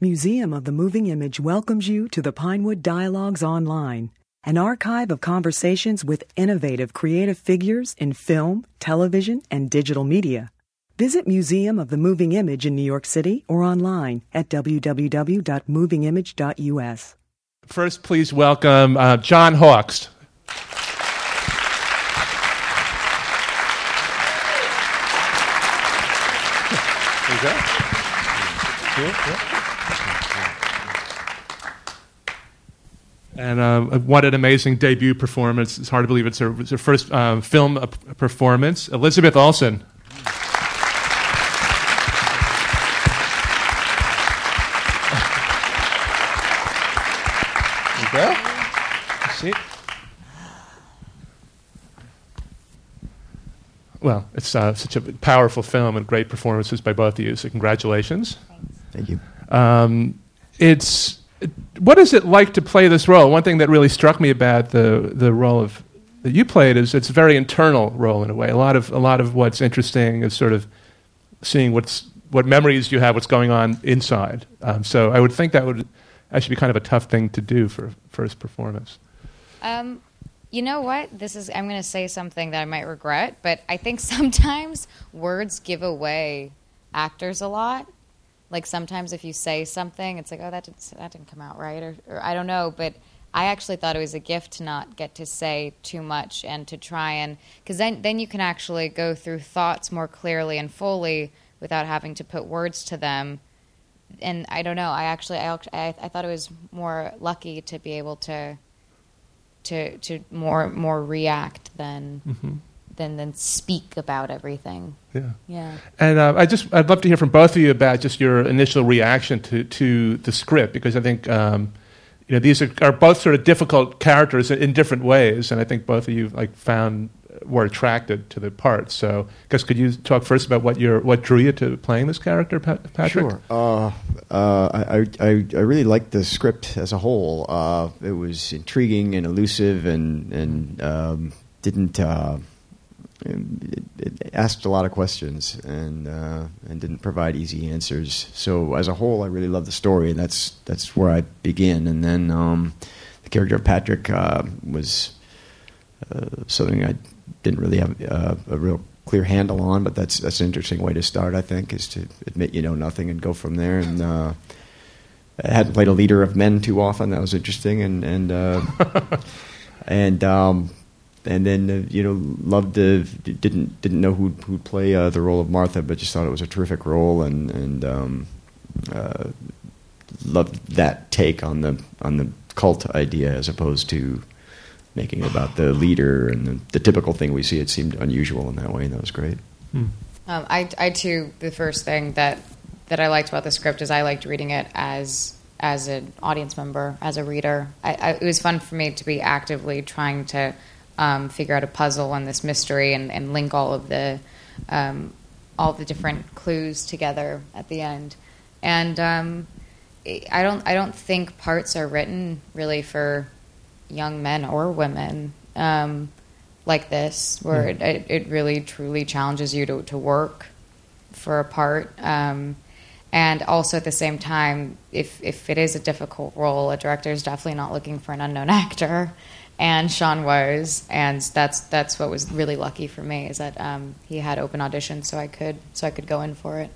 Museum of the Moving Image welcomes you to the Pinewood Dialogues Online, an archive of conversations with innovative creative figures in film, television, and digital media. Visit Museum of the Moving Image in New York City or online at www.movingimage.us. First, please welcome uh, John Hawkes. There you go. Cool, cool. And uh, what an amazing debut performance. It's hard to believe it's her, it's her first um, film uh, performance. Elizabeth Olsen. you go. See? Well, it's uh, such a powerful film and great performances by both of you, so congratulations. Thank you. Um, it's what is it like to play this role? One thing that really struck me about the the role of that you played is it's a very internal role in a way. A lot of a lot of what's interesting is sort of seeing what's what memories you have, what's going on inside. Um, so I would think that would actually be kind of a tough thing to do for first performance. Um, you know what? This is I'm going to say something that I might regret, but I think sometimes words give away actors a lot like sometimes if you say something, it's like, oh, that didn't, that didn't come out right, or, or I don't know. But I actually thought it was a gift to not get to say too much and to try and because then then you can actually go through thoughts more clearly and fully without having to put words to them. And I don't know. I actually I, I, I thought it was more lucky to be able to to to more more react than. Mm-hmm than than speak about everything. Yeah. Yeah. And uh, I just I'd love to hear from both of you about just your initial reaction to to the script because I think. Um, you know, these are, are, both sort of difficult characters in, in, different ways, and I think both of you like found were attracted to the parts. So, guess could you talk first about what your what drew you to playing this character, Patrick? Sure. Uh, uh, I, I I really liked the script as a whole. Uh, it was intriguing and elusive, and and um, didn't uh, it, it asked a lot of questions and uh, and didn't provide easy answers. So as a whole, I really love the story, and that's that's where I begin. And then um, the character of Patrick uh, was uh, something I didn't really have uh, a real clear handle on, but that's that's an interesting way to start. I think is to admit you know nothing and go from there. And uh, I hadn't played a leader of men too often. That was interesting, and and uh, and um, and then uh, you know loved the didn't didn't know who'd, who'd play uh, the role of Martha, but just thought it was a terrific role and and um, uh, loved that take on the on the cult idea as opposed to making it about the leader and the, the typical thing we see. It seemed unusual in that way, and that was great. Hmm. Um, I, I too the first thing that that I liked about the script is I liked reading it as as an audience member, as a reader. I, I, it was fun for me to be actively trying to um, figure out a puzzle and this mystery and, and link all of the um, all the different clues together at the end. And um, I don't I don't think parts are written really for young men or women um, like this, where mm. it, it, really truly challenges you to, to work for a part. Um, and also at the same time, if if it is a difficult role, a director is definitely not looking for an unknown actor and Sean was, and that's that's what was really lucky for me is that um, he had open auditions, so I could so I could go in for it.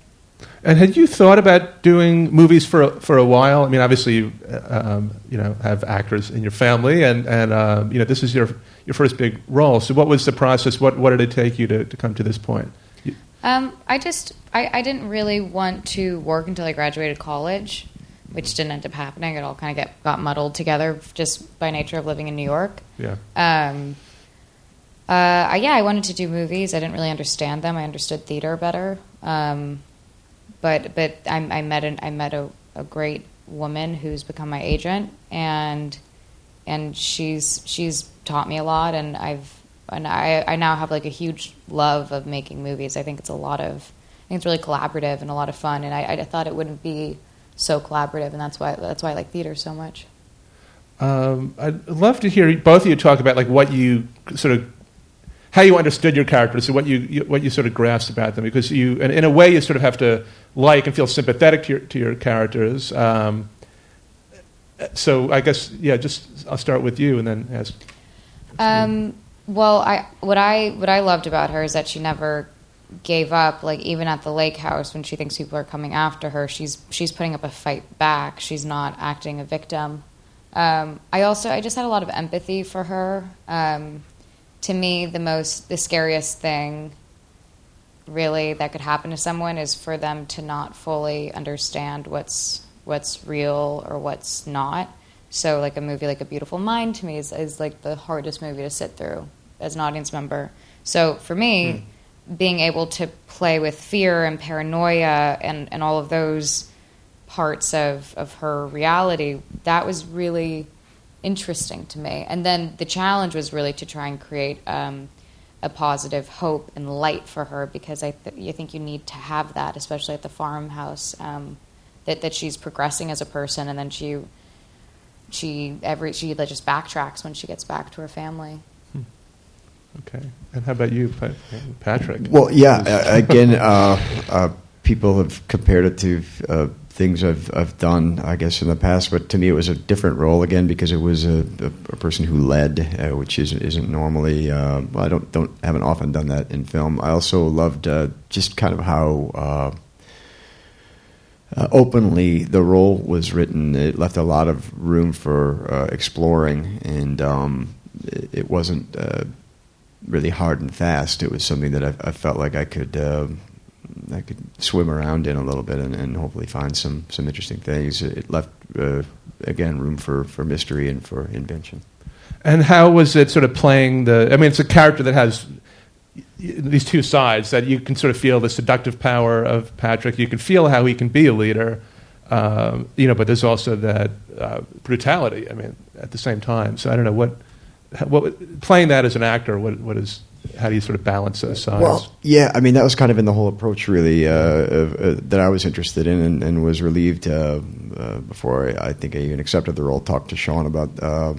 And had you thought about doing movies for for a while? I mean, obviously, you uh, um, you know have actors in your family, and and um, you know this is your your first big role. So, what was the process? What what did it take you to, to come to this point? Um, I just I, I didn't really want to work until I graduated college which didn't end up happening. It all kind of got muddled together just by nature of living in New York. Yeah. Um, uh, yeah, I wanted to do movies. I didn't really understand them. I understood theater better. Um, but but I, I met an, I met a, a great woman who's become my agent, and and she's she's taught me a lot, and I've and I I now have like a huge love of making movies. I think it's a lot of I think it's really collaborative and a lot of fun, and I, I thought it wouldn't be so collaborative, and that's why that's why I like theater so much. Um, I'd love to hear both of you talk about like what you sort of how you understood your characters and what you, you what you sort of grasped about them because you and in a way you sort of have to like and feel sympathetic to your to your characters. Um, so I guess yeah, just I'll start with you and then ask. Um, well, I what I what I loved about her is that she never gave up. Like even at the lake house, when she thinks people are coming after her, she's she's putting up a fight back. She's not acting a victim. Um, I also I just had a lot of empathy for her. Um, to me, the most the scariest thing really that could happen to someone is for them to not fully understand what's what's real or what's not. So, like a movie like A Beautiful Mind to me is, is like the hardest movie to sit through as an audience member. So, for me, mm. Being able to play with fear and paranoia and, and all of those parts of, of her reality, that was really interesting to me. And then the challenge was really to try and create um, a positive hope and light for her because I, th- I think you need to have that, especially at the farmhouse. Um, that, that she's progressing as a person, and then she she every she just backtracks when she gets back to her family. Okay, and how about you, Patrick? Well, yeah, again, uh, uh, people have compared it to uh, things I've I've done, I guess, in the past. But to me, it was a different role again because it was a, a, a person who led, uh, which isn't isn't normally. Uh, I don't don't haven't often done that in film. I also loved uh, just kind of how. Uh, uh, openly, the role was written. It left a lot of room for uh, exploring, and um, it, it, wasn't really hard and fast. It was something that I, I felt like I could I could swim around in a little bit and, and hopefully find some some interesting things. It left uh, again room for for mystery and for invention. And how was it sort of playing the? I mean, it's a character that has these two sides that you can sort of feel the seductive power of Patrick. You can feel how he can be a leader, um, you know, but there's also that uh, brutality. I mean, at the same time. So I don't know what what playing that as an actor. What what is how do you sort of balance those sides? Well, yeah, I mean that was kind of in the whole approach really uh, uh, that I was interested in, and, and was relieved uh, uh before I, I, think I even accepted the role. Talked to Sean about uh,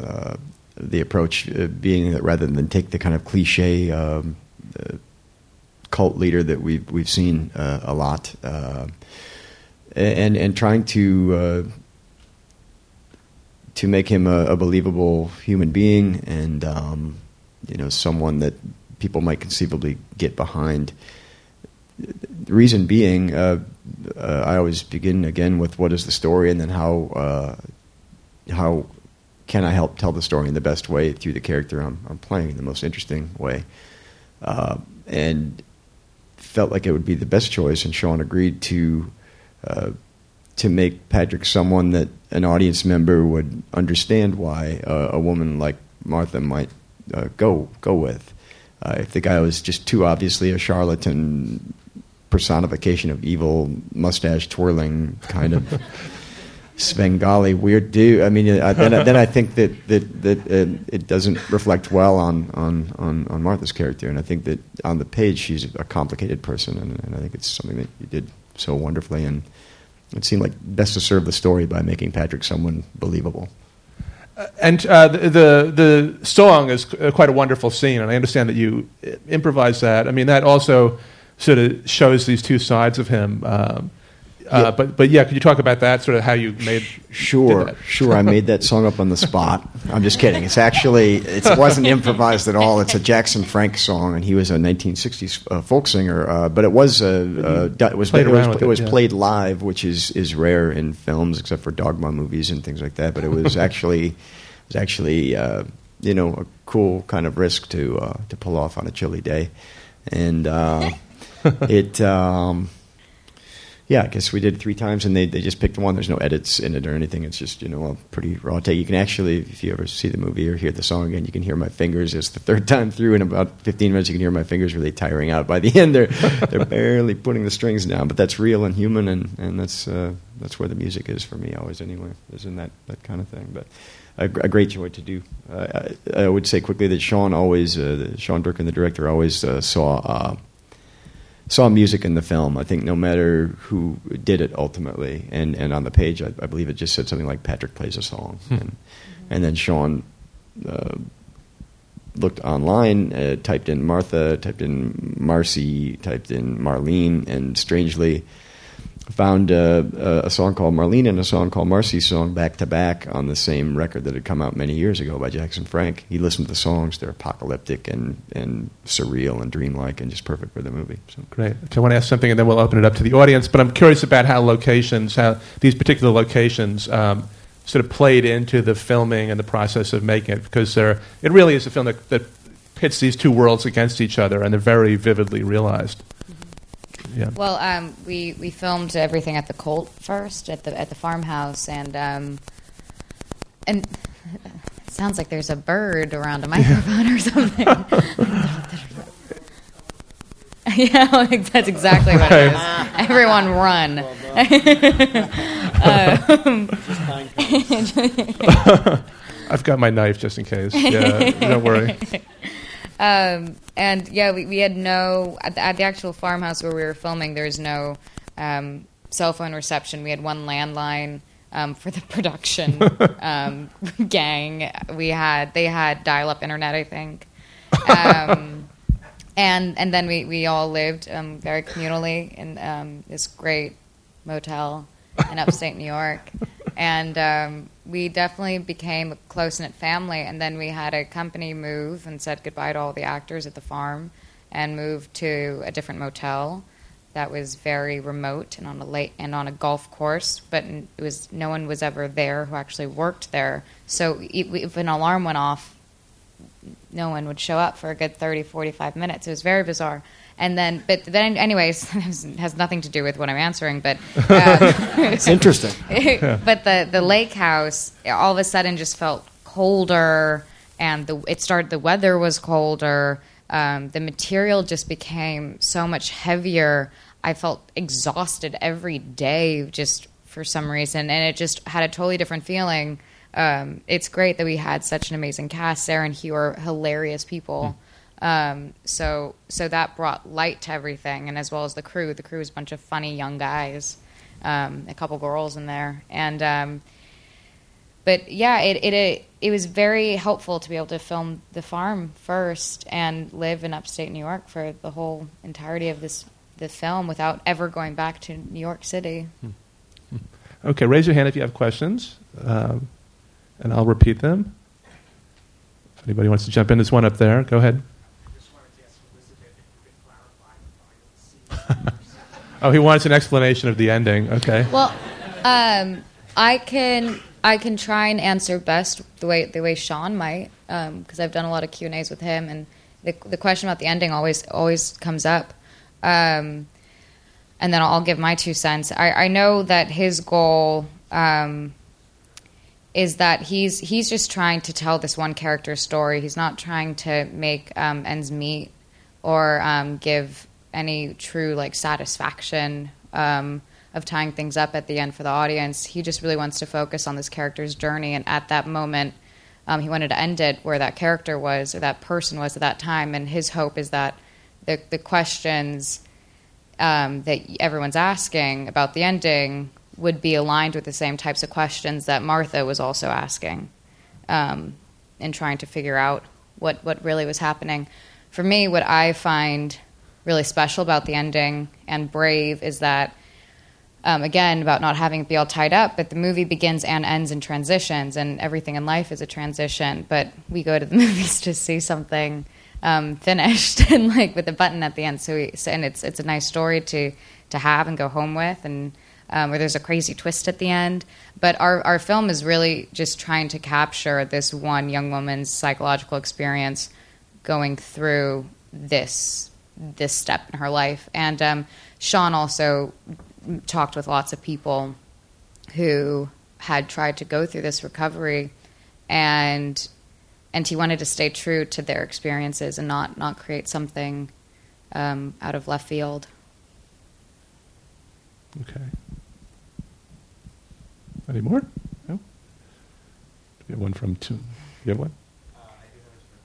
uh, the approach being that rather than take the kind of cliche um, cult leader that we've we've seen a lot, and and trying to. To make him a, a, believable human being and um, you know someone that people might conceivably get behind. The reason being, uh, uh, I always begin again with what is the story, and then how uh, how can I help tell the story in the best way through the character I'm, I'm playing in the most interesting way, uh, and felt like it would be the best choice. And Sean agreed to uh, to make Patrick someone that an audience member would understand why uh, a woman like Martha might uh, go go with. Uh, if the guy was just too obviously a charlatan personification of evil, mustache twirling kind of Svengali weird dude, I mean, uh, then, then I think that that that uh, it doesn't reflect well on, on, on, on Martha's character, and I think that on the page she's a complicated person, and, and I think it's something that you did so wonderfully, and it seemed like best to serve the story by making Patrick someone believable and uh, the, the, the song is quite a wonderful scene, and I understand that you improvise that. I mean, that also sort of shows these two sides of him. Um, uh, yeah. But but yeah, could you talk about that? Sort of how you made sure sure. I made that song up on the spot. I'm just kidding. It's actually it wasn't improvised at all. It's a Jackson Frank song, and he was a 1960s uh, folk singer. Uh, but it was uh, it was played it was, it, it was yeah. played live, which is is rare in films, except for Dogma movies and things like that. But it was actually it was actually uh, you know a cool kind of risk to uh, to pull off on a chilly day, and it. Um, yeah, I guess we did three times, and they, they just picked one. There's no edits in it or anything. It's just you know a pretty raw take. You can actually, if you ever see the movie or hear the song again, you can hear my fingers. It's the third time through in about 15 minutes. You can hear my fingers really tiring out. By the end, they're they're barely putting the strings down. But that's real and human, and and that's uh, that's where the music is for me always. Anyway, is in that that kind of thing. But a, great joy to do. Uh, I, I, would say quickly that Sean always, uh, Sean Durkin, the director, always uh, saw uh, saw music in the film. I think no matter who did it ultimately, and, and on the page, I, I believe it just said something like Patrick plays a song, hmm. and, and then Sean uh, looked online, uh, typed in Martha, typed in Marcy, typed in Marlene, and strangely found uh, a song called Marlene and a song called Marcy song back to back on the same record that had come out many years ago by Jackson Frank. He listened to the songs; they're apocalyptic and, and surreal and dreamlike and just perfect for the movie. So. Great. I want to ask something, and then we'll open it up to the audience. But I'm curious about how locations, how these particular locations. Um, sort of played into the filming and the process of making it because it really is a film that, that pits these two worlds against each other and they're very vividly realized. Yeah. Well, um, we we filmed everything at the Colt first at the at the farmhouse, and um, and it sounds like there's a bird around a microphone or something. yeah, that's exactly what it is. Everyone run. um, I've got my knife just in case. Yeah, don't worry. Um, and yeah, we, we had no at the, at the, actual farmhouse where we were filming. There was no um, cell phone reception. We had one landline um, for the production um, gang. We had they had dial up internet, I think. Um, and and then we, we all lived um, very communally in this great motel in upstate New York and um, we definitely became a close knit family. And then we had a company move and said goodbye to all the actors at the farm, and moved to a different motel that was very remote and on a late and on a golf course. But it was no one was ever there who actually worked there. So if an alarm went off, no one would show up for a good 30, 45 minutes. It was very bizarre and then but then anyways has nothing to do with what i'm answering but uh, it's interesting. but the the lake house all of a sudden just felt colder and the it started the weather was colder. Um, the material just became so much heavier. I felt exhausted every day just for some reason. And it just had a totally different feeling. Um, it's great that we had such an amazing cast sarah and hugh are hilarious people. Mm um, so so that brought light to everything, and as well as the crew. The crew was a bunch of funny young guys, um, a couple girls in there, and um, but yeah, it, it it it was very helpful to be able to film the farm first and live in upstate New York for the whole entirety of this the film without ever going back to New York City. Hmm. Okay, raise your hand if you have questions, um, and I'll repeat them. If anybody wants to jump in, there's one up there. Go ahead. oh, he wants an explanation of the ending. Okay. Well, um, I can I can try and answer best the way the way Sean might because um, I've done a lot of Q and A's with him, and the the question about the ending always always comes up. Um, and then I'll give my two cents. I, I know that his goal um, is that he's he's just trying to tell this one character story. He's not trying to make um, ends meet or um, give any true like satisfaction um, of tying things up at the end for the audience. He just really wants to focus on this character's journey, and at that moment, um, he wanted to end it where that character was or that person was at that time. And his hope is that the the questions um, that everyone's asking about the ending would be aligned with the same types of questions that Martha was also asking, um, in trying to figure out what what really was happening. For me, what I find really special about the ending and brave is that um, again about not having it be all tied up but the movie begins and ends in transitions and everything in life is a transition but we go to the movies to see something um, finished and like with a button at the end. So, we, so, and it's it's a nice story to to have and go home with and um, where there's a crazy twist at the end. But our, our film is really just trying to capture this one young woman's psychological experience going through this this step in her life. And um, Sean also talked with lots of people who had tried to go through this recovery, and and he wanted to stay true to their experiences and not not create something um, out of left field. Okay. Any more? No. We have one from two. You have one.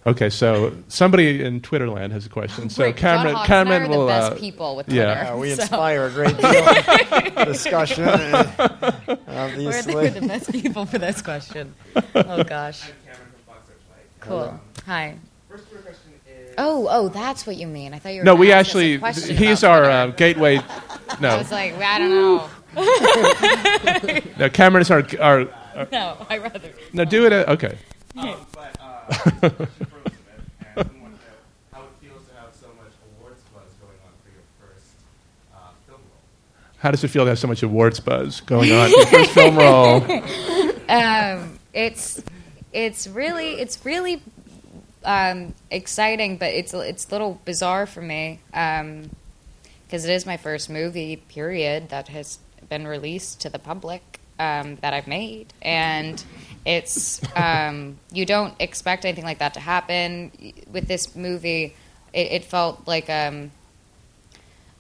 Okay, so somebody in Twitterland has a question. So Great. Cameron, John Cameron will. The best uh, people with Twitter. Yeah, uh, we so. inspire a great deal of discussion. We're the, we're the best people for this question. Oh gosh. I'm Cameron from Fox Cool. Hi. Oh, oh, that's what you mean. I thought you were. No, we ask us a actually. He's about our uh, Twitter. gateway. I No, was like, I don't know. no. Cameron is our. our, our No, I rather. no, do it. At, okay. Um, but uh, she froze a bit, and we want to know how it feels to have so much awards buzz going on for your first uh, film role. How does it feel to have so much awards buzz going on? Your first film role. um, it's it's really it's really um, exciting, but it's it's a little bizarre for me because it is my first movie period that has been released to the public um, that I've made, and it's um, you don't expect anything like that to happen with this movie. It, it felt like.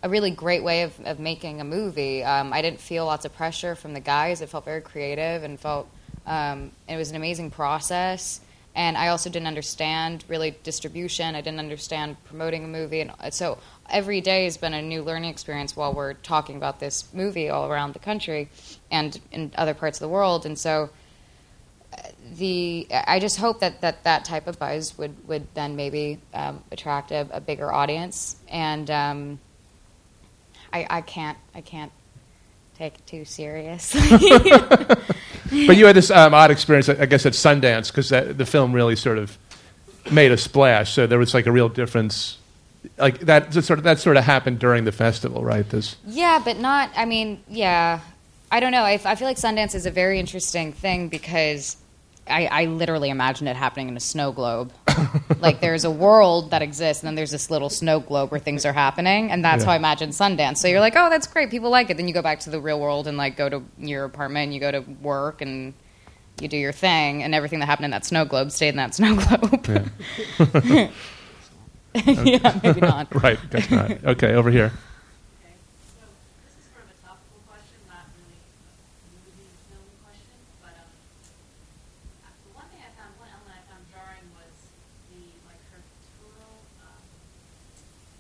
A really great way of, of making a movie. Um, I didn't feel lots of pressure from the guys. It felt very creative and felt um, it was an amazing process. And I also didn't understand really distribution. I didn't understand promoting a movie, and uh, so every day has been a new learning experience while we're talking about this movie all around the country and in other parts of the world. And so uh, the I just hope that that, that type of buzz would, would then maybe um, attract a, a bigger audience and. Um, I, I can't I can't take it too seriously. But you had this um, odd experience, I guess, at Sundance because the film really sort of made a splash. So there was like a real difference. Like that that sort of that sort of happened during the festival, right? This yeah, but not. I mean, yeah. I don't know. I, I feel like Sundance is a very interesting thing because I, I literally imagine it happening in a snow globe. like there's a world that exists, and then there's this little snow globe where things are happening, and that's Yeah. how I imagine Sundance. So you're like, oh, that's great, people like it. Then you go back to the real world and like go to your apartment, and you go to work, and you do your thing, and everything that happened in that snow globe stayed in that snow globe. Yeah, maybe not. right? Guess not. Okay, over here. Okay, so this is sort of a topical question, not really a movie film question, but um, uh, the one thing I found, one element I found jarring was the like her total um,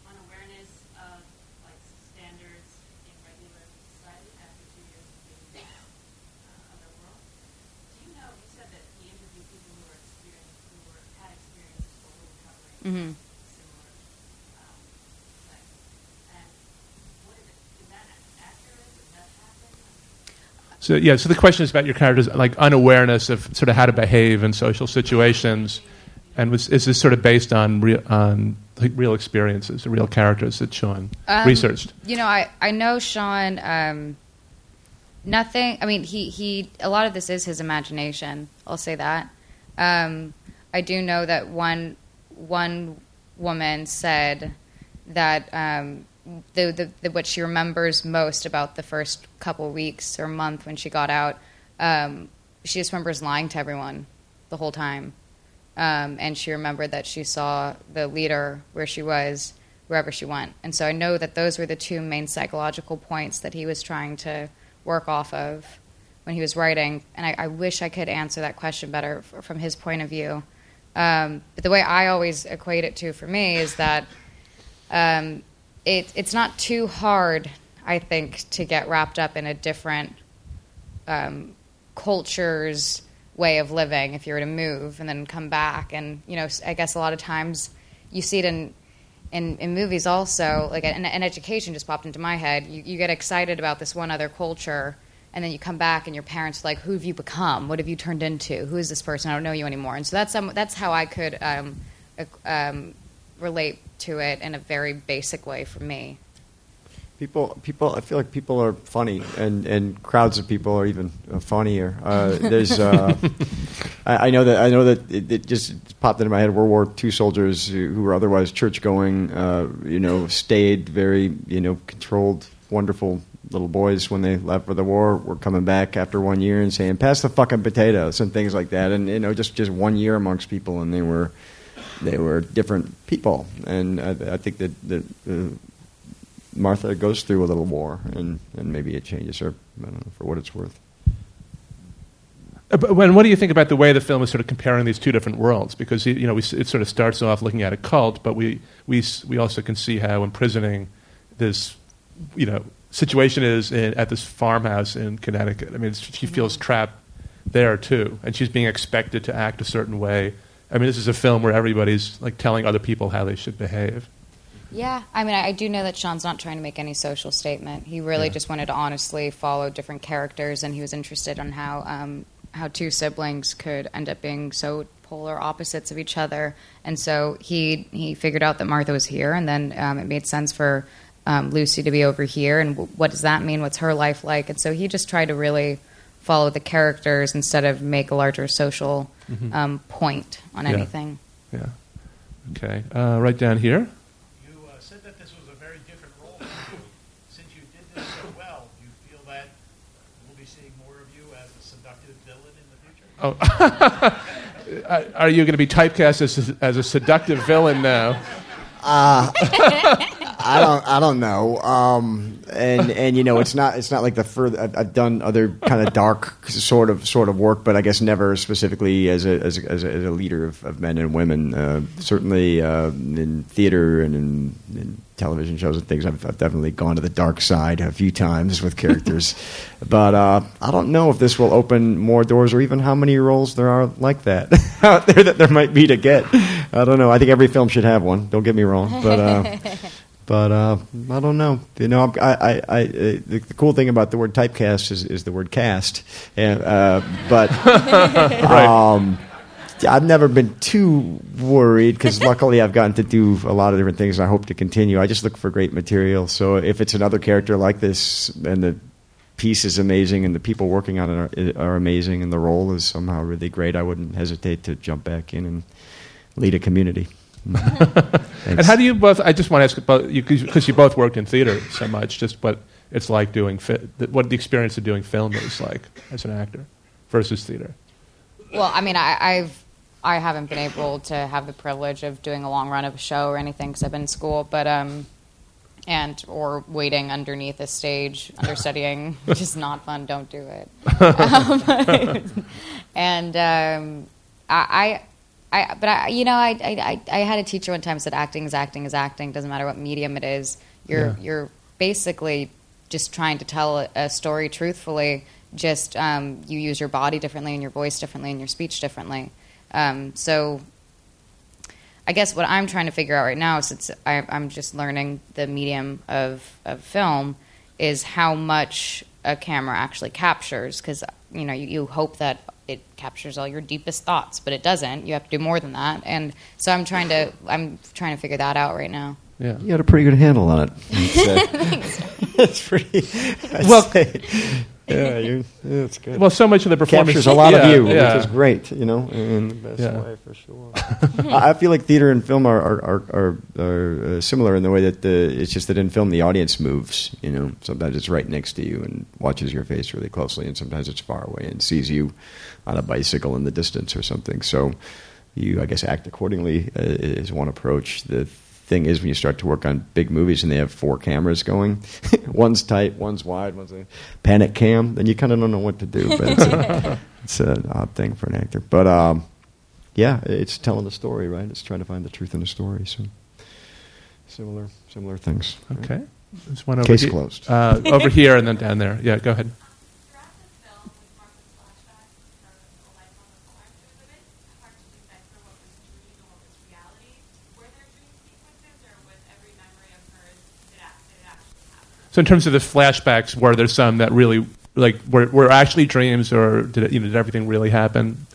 unawareness of like standards in regular society after two years of being uh, of the world. Do you know? You said that he interviewed people who were experienced, who were had experiences or were recovering Mhm. similar um, things. And what is it? Is that accurate? Does that happen? So yeah, so the question is about your character's like unawareness of sort of how to behave in social situations, and was is this sort of based on real on like real experiences, real characters that Sean Um, researched? You know, I, I know Sean. Um, nothing. I mean, he, he. A lot of this is his imagination. I'll say that. Um, I do know that one one woman said that um, the, the, the what she remembers most about the first couple weeks or month when she got out. Um, she just remembers lying to everyone the whole time. Um, and she remembered that she saw the leader where she was wherever she went. And so I know that those were the two main psychological points that he was trying to work off of when he was writing. And I, I wish I could answer that question better from his point of view. Um, but the way I always equate it to for me is that um, it, it's not too hard, I think, to get wrapped up in a different um, culture's way of living if you were to move and then come back. And you know, I guess a lot of times you see it in in, in movies also. Like an, an education just popped into my head. You, you get excited about this one other culture. And then you come back, and your parents are like, "Who have you become? What have you turned into? Who is this person? I don't know you anymore." And so that's um, that's how I could um, um, relate to it in a very basic way for me. People, people. I feel like people are funny, and, and crowds of people are even funnier. Uh, there's, uh, I, I know that I know that it, it just popped into my head. World War II soldiers who, who were otherwise church going, uh, you know, stayed very, you know, controlled, wonderful little boys when they left for the war. Were coming back after one year and saying, "Pass the fucking potatoes" and things like that. And you know, just just one year amongst people, and they were they were different people. And I, I think that that. Uh, Martha goes through a little war, and, and maybe it changes her. I don't know for what it's worth. Uh, But when, what do you think about the way the film is sort of comparing these two different worlds? Because you know, we, it sort of starts off looking at a cult, but we, we, we also can see how imprisoning this, you know, situation is in, at this farmhouse in Connecticut. I mean, she feels trapped there too, and she's being expected to act a certain way I mean, this is a film where everybody's like telling other people how they should behave. Yeah, I mean, I, I do know that Sean's not trying to make any social statement. He really Yeah. just wanted to honestly follow different characters, and he was interested in how um, how two siblings could end up being so polar opposites of each other. And so he he figured out that Martha was here, and then um, it made sense for um, Lucy to be over here. And w- what does that mean? What's her life like? And so he just tried to really follow the characters instead of make a larger social um, point on Yeah. anything. Yeah. Okay. Uh, right down here. You uh, said that this was a very different role. Since you did this so well, do you feel that we'll be seeing more of you as a seductive villain in the future? Oh. Uh, Are you going to be typecast as a, as a seductive villain now? I don't. I don't know. Um, and and you know, it's not. It's not like the further. I've, I've done other kind of dark sort of sort of work, but I guess never specifically as a as a, as a, as a leader of, of men and women. Uh, certainly uh, in theater and in, in television shows and things, I've, I've definitely gone to the dark side a few times with characters. but uh, I don't know if this will open more doors or even how many roles there are like that out there that there might be to get. I don't know. I think every film should have one. Don't get me wrong, but. But uh, I don't know. You know, I, I, I, the, the cool thing about the word typecast is, is the word cast. And, uh, but um, I've never been too worried because luckily I've gotten to do a lot of different things. and I hope to continue. I just look for great material. So if it's another character like this and the piece is amazing and the people working on it are, are amazing and the role is somehow really great, I wouldn't hesitate to jump back in and lead a community. And how do you both? I just want to ask about you because you both worked in theater so much. Just what it's like doing fi- what the experience of doing film is like as an actor versus theater. Well, I mean, I, I've I haven't been able to have the privilege of doing a long run of a show or anything because I've been in school, but um, and or waiting underneath a stage understudying, which is not fun. Don't do it. um, and um, I. I I, but I, you know, I, I, I I had a teacher one time said acting is acting is acting. Doesn't matter what medium it is. You're Yeah. you're basically just trying to tell a, a story truthfully. Just um, you use your body differently and your voice differently and your speech differently. Um, so I guess what I'm trying to figure out right now, since I, I'm just learning the medium of, of film, is how much a camera actually captures. Because you know, you, you hope that it captures all your deepest thoughts, but it doesn't. You have to do more than that. And so I'm trying to I'm trying to figure that out right now. Yeah. You had a pretty good handle on it. It's, uh, pretty. I'd Well- say. Yeah, you, yeah, it's good. Well, so much of the performance captures a lot yeah, of you, yeah. which is great. You know, in the best Yeah. way for sure. I feel like theater and film are are are, are, are uh, similar in the way that the it's just that in film the audience moves. You know, sometimes it's right next to you and watches your face really closely, and sometimes it's far away and sees you on a bicycle in the distance or something. So you, I guess, act accordingly uh, is one approach. The thing is when you start to work on big movies and they have four cameras going, one's tight, one's wide, one's a panic cam, then you kind of don't know what to do. But it's, a, it's an odd thing for an actor. But um, yeah, it's telling the story, right? It's trying to find the truth in the story. So similar, similar things. right? Okay. There's one over Case he- closed. Uh, over here and then down there. Yeah, go ahead. Throughout the film, with Martha's flashbacks and her the life on the farm, it was a bit hard to decipher what was dream and what was reality. Were there dream sequences, or was every memory of hers did, act, did it actually happen? So in terms of the flashbacks, were there some that really like were, were actually dreams, or did it, you know did everything really happen?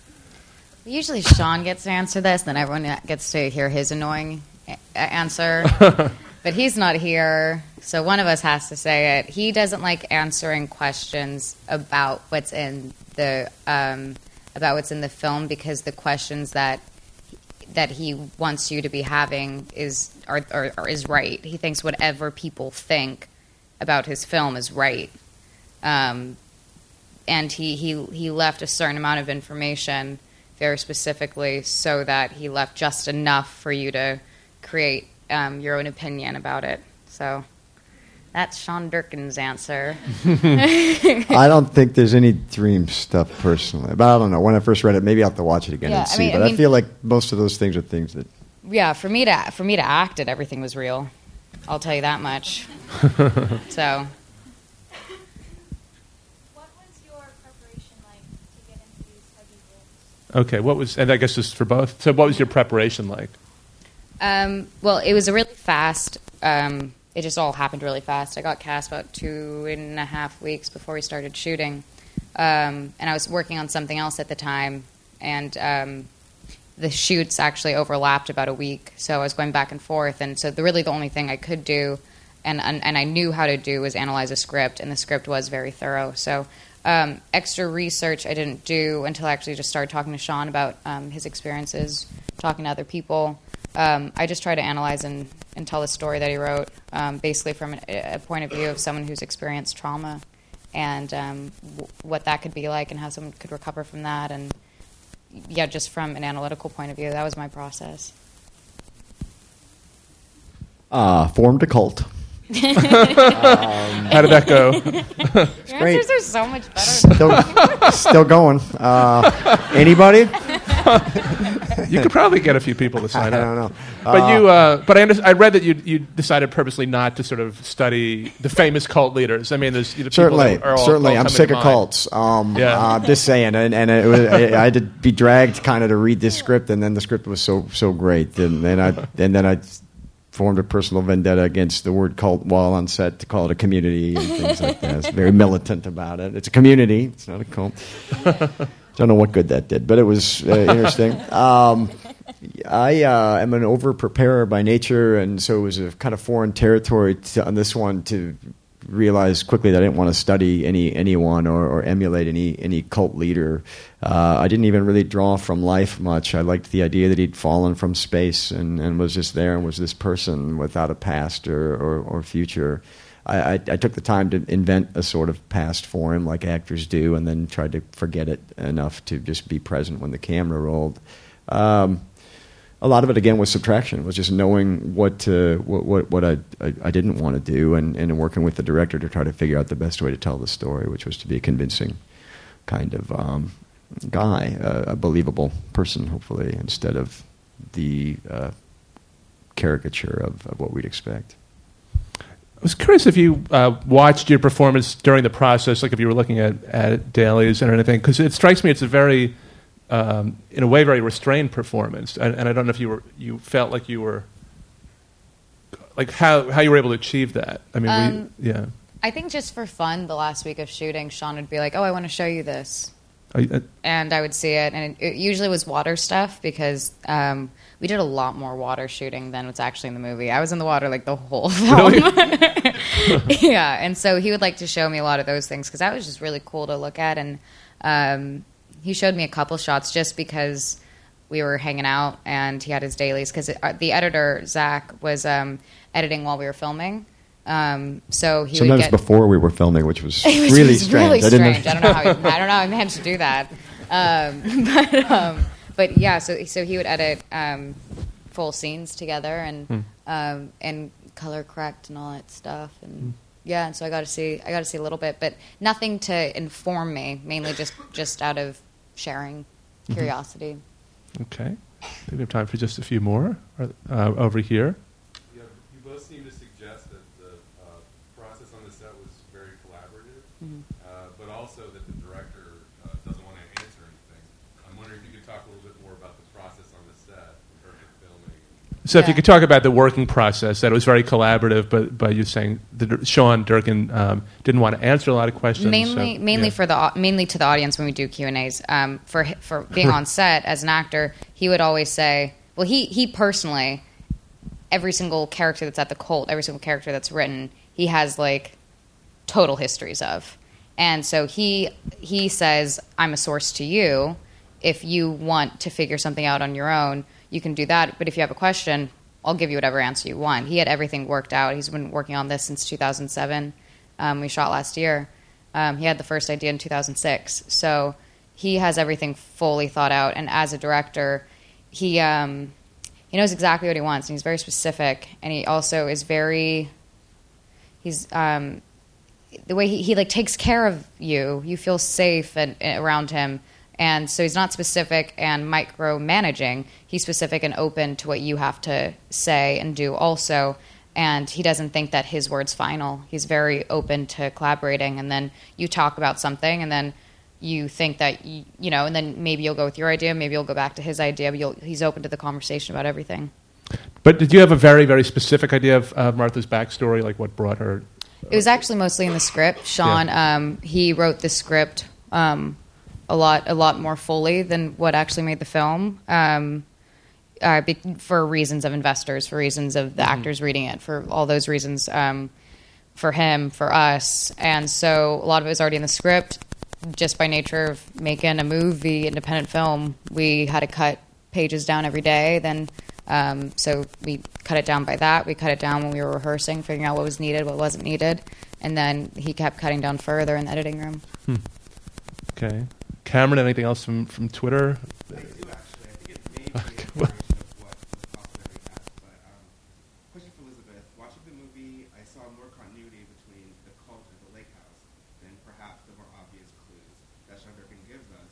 Usually Sean gets to answer this, then everyone gets to hear his annoying a- answer. but he's not here, so one of us has to say it. He doesn't like answering questions about what's in the um, about what's in the film because the questions that that he wants you to be having is are, are, are is right. He thinks whatever people think about his film is right. Um, and he, he, he left a certain amount of information very specifically so that he left just enough for you to create um, your own opinion about it. So that's Sean Durkin's answer. I don't think there's any dream stuff personally, but I don't know. When I first read it, maybe I'll have to watch it again Yeah, and I see. mean- but I, mean- feel like most of those things are things that yeah, for me to for me to act it, everything was real. I'll tell you that much. so What was your preparation like to get into these heavy roles? Okay, what was, and I guess this is for both. So, what was your preparation like? Um, well, it was a really fast. Um, it just all happened really fast. I got cast about two and a half weeks before we started shooting, um, and I was working on something else at the time, and um, the shoots actually overlapped about a week. So I was going back and forth, and so the, really the only thing I could do, and, and and I knew how to do was analyze a script, and the script was very thorough. So. Um, extra research I didn't do until I actually just started talking to Sean about um, his experiences, talking to other people um, I just try to analyze and, and tell the story that he wrote, um, basically from an, a point of view of someone who's experienced trauma and um, w- what that could be like and how someone could recover from that. And yeah, just from an analytical point of view, that was my process. Uh, formed a cult. How did that go? Your great. answers are so much better. Still, still going. Uh, anybody? you could probably get a few people to I sign up. I don't know. But you, uh, but I, under- I read that you you decided purposely not to sort of study the famous cult leaders. I mean, there's you know, people Certainly, that are all, certainly. I'm sick of mind. cults. Um, Yeah. uh, I'm just saying, and, and it was, I, I had to be dragged kind of to read this script, and then the script was so so great, and then I and then I formed a personal vendetta against the word cult while on set to call it a community and things like that. It's very militant about it. It's a community. It's not a cult. Don't know what good that did, but it was uh, interesting. Um, I uh, am an over preparer by nature, and so it was a kind of foreign territory to, on this one to realize quickly that I didn't want to study any anyone or, or emulate any any cult leader. Uh, I didn't even really draw from life much. I liked the idea that he'd fallen from space and, and was just there and was this person without a past or, or, or future. I, I, I took the time to invent a sort of past for him, like actors do, and then tried to forget it enough to just be present when the camera rolled. Um, a lot of it again was subtraction. It Was just knowing what what what, what I, I I didn't want to do, and and working with the director to try to figure out the best way to tell the story, which was to be a convincing kind of um, guy, uh, a believable person, hopefully, instead of the uh, caricature of, of what we'd expect. I was curious if you uh, watched your performance during the process, like if you were looking at, at dailies and anything, because it strikes me it's a very, um, in a way, very restrained performance, and, and I don't know if you were you felt like you were, like how how you were able to achieve that. I mean, you- Um, yeah. I think just for fun, the last week of shooting, Sean would be like, "Oh, I want to show you this," and I would see it, and it, it usually was water stuff because um, we did a lot more water shooting than what's actually in the movie. I was in the water like the whole film. yeah, and so he would like to show me a lot of those things because that was just really cool to look at, and um, he showed me a couple shots just because we were hanging out and he had his dailies because the editor Zach was um, editing while we were filming. Um, so he would Sometimes get before we were filming, which was was, really it was strange. Really I didn't strange. I don't know how he, I don't know how he managed to do that. Um, but um, but yeah, so so he would edit um, full scenes together and Hmm. um, and color correct and all that stuff and. Yeah, and so I got to see I got to see a little bit, but nothing to inform me. Mainly just just out of sharing Mm-hmm. curiosity. okay. I think we have time for just a few more uh, over here. Yeah, you both seem to suggest that the uh, process on the set was very collaborative, uh, but also that the director uh, doesn't want to answer anything. I'm wondering if you could talk a little bit more about the process on the set in terms of filming. So if you could talk about the working process, that it was very collaborative, but but you saying that Sean Durkin um, didn't want to answer a lot of questions. mainly so- mainly yeah. for the mainly to the audience when we do Q and A's. Um, for for being on set as an actor, he would always say, well, he he personally, every single character that's at the cult, every single character that's written, he has like total histories of, and so he he says, I'm a source to you. If you want to figure something out on your own, you can do that. But if you have a question, I'll give you whatever answer you want. He had everything worked out. He's been working on this since 2007. Um, we shot last year. Um, he had the first idea in 2006. So he has everything fully thought out. And as a director, he um, he knows exactly what he wants. And he's very specific. And he also is very he's um, the way he, he like takes care of you. You feel safe and, and around him. And so he's not specific and micromanaging. He's specific and open to what you have to say and do also. And he doesn't think that his word's final. He's very open to collaborating. And then you talk about something, and then you think that you, you know, and then maybe you'll go with your idea, maybe you'll go back to his idea. But you'll, he's open to the conversation about everything. But did you have a very, very specific idea of uh, Martha's backstory, like what brought her? It was actually mostly in the script. Sean, um, he wrote the script um, a lot, a lot more fully than what actually made the film. Um, uh, be- for reasons of investors, for reasons of the actors reading it, for all those reasons, um, for him, for us, and so a lot of it was already in the script. Just by nature of making a movie, independent film, we had to cut pages down every day. Then, um, so we cut it down by that. We cut it down when we were rehearsing, figuring out what was needed, what wasn't needed, and then he kept cutting down further in the editing room. Okay, Cameron. Anything else from from Twitter? I do actually. I think it may be Okay, a well- variation of what was possibly asked, but um, question for Elizabeth. Watching the movie, I saw more continuity between the cult and the lake house than perhaps the more obvious clues that Sean Durkin gives us.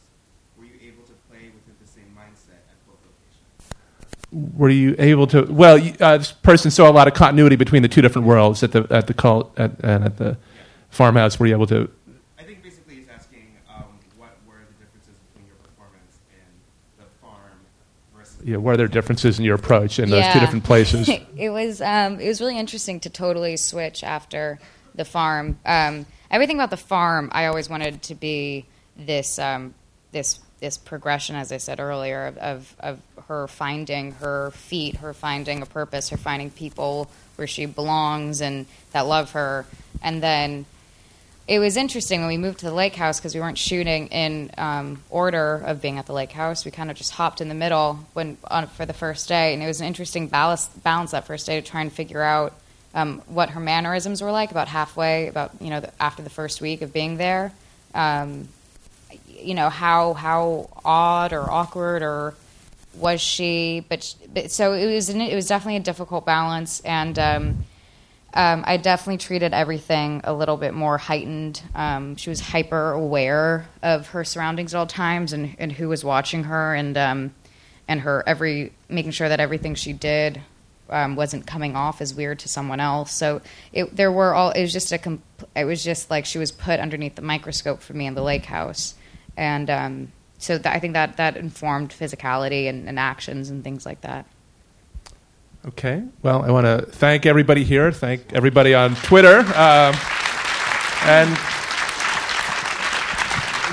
Were you able to play within the same mindset at both locations? Were you able to? Well, you, uh, this person saw a lot of continuity between the two different worlds at the at the cult at, and at the farmhouse. Were you able to? I think basically he's asking um, what were the differences between your performance in the farm versus You know, what are there differences in your approach in those two different places? it was um, it was really interesting to totally switch after the farm. Um, everything about the farm, I always wanted to be this um, this this progression, as I said earlier, of, of of her finding her feet, her finding a purpose, her finding people where she belongs and that love her, and then it was interesting when we moved to the lake house because we weren't shooting in um, order of being at the lake house. We kind of just hopped in the middle when on, for the first day, and it was an interesting balance, that first day to try and figure out um, what her mannerisms were like. About halfway, about you know the, after the first week of being there, um, you know how how odd or awkward or was she? But, but so it was an, it was definitely a difficult balance and. Um, I definitely treated everything a little bit more heightened. Um, she was hyper aware of her surroundings at all times and, and who was watching her and um, and her every making sure that everything she did um, wasn't coming off as weird to someone else. So it, there were all it was just a comp- it was just like she was put underneath the microscope for me in the lake house, and um, so that, I think that that informed physicality and, and actions and things like that. Okay. Well, I want to thank everybody here. Thank everybody on Twitter. Um, and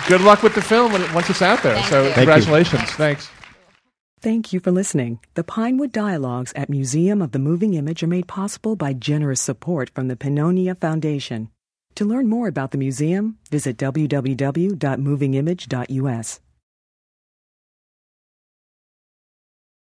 good luck with the film when it, once it's out there. Thank so, you. Thank congratulations. Thanks. Thank you for listening. The Pinewood Dialogues at Museum of the Moving Image are made possible by generous support from the Pannonia Foundation. To learn more about the museum, visit www.movingimage.us.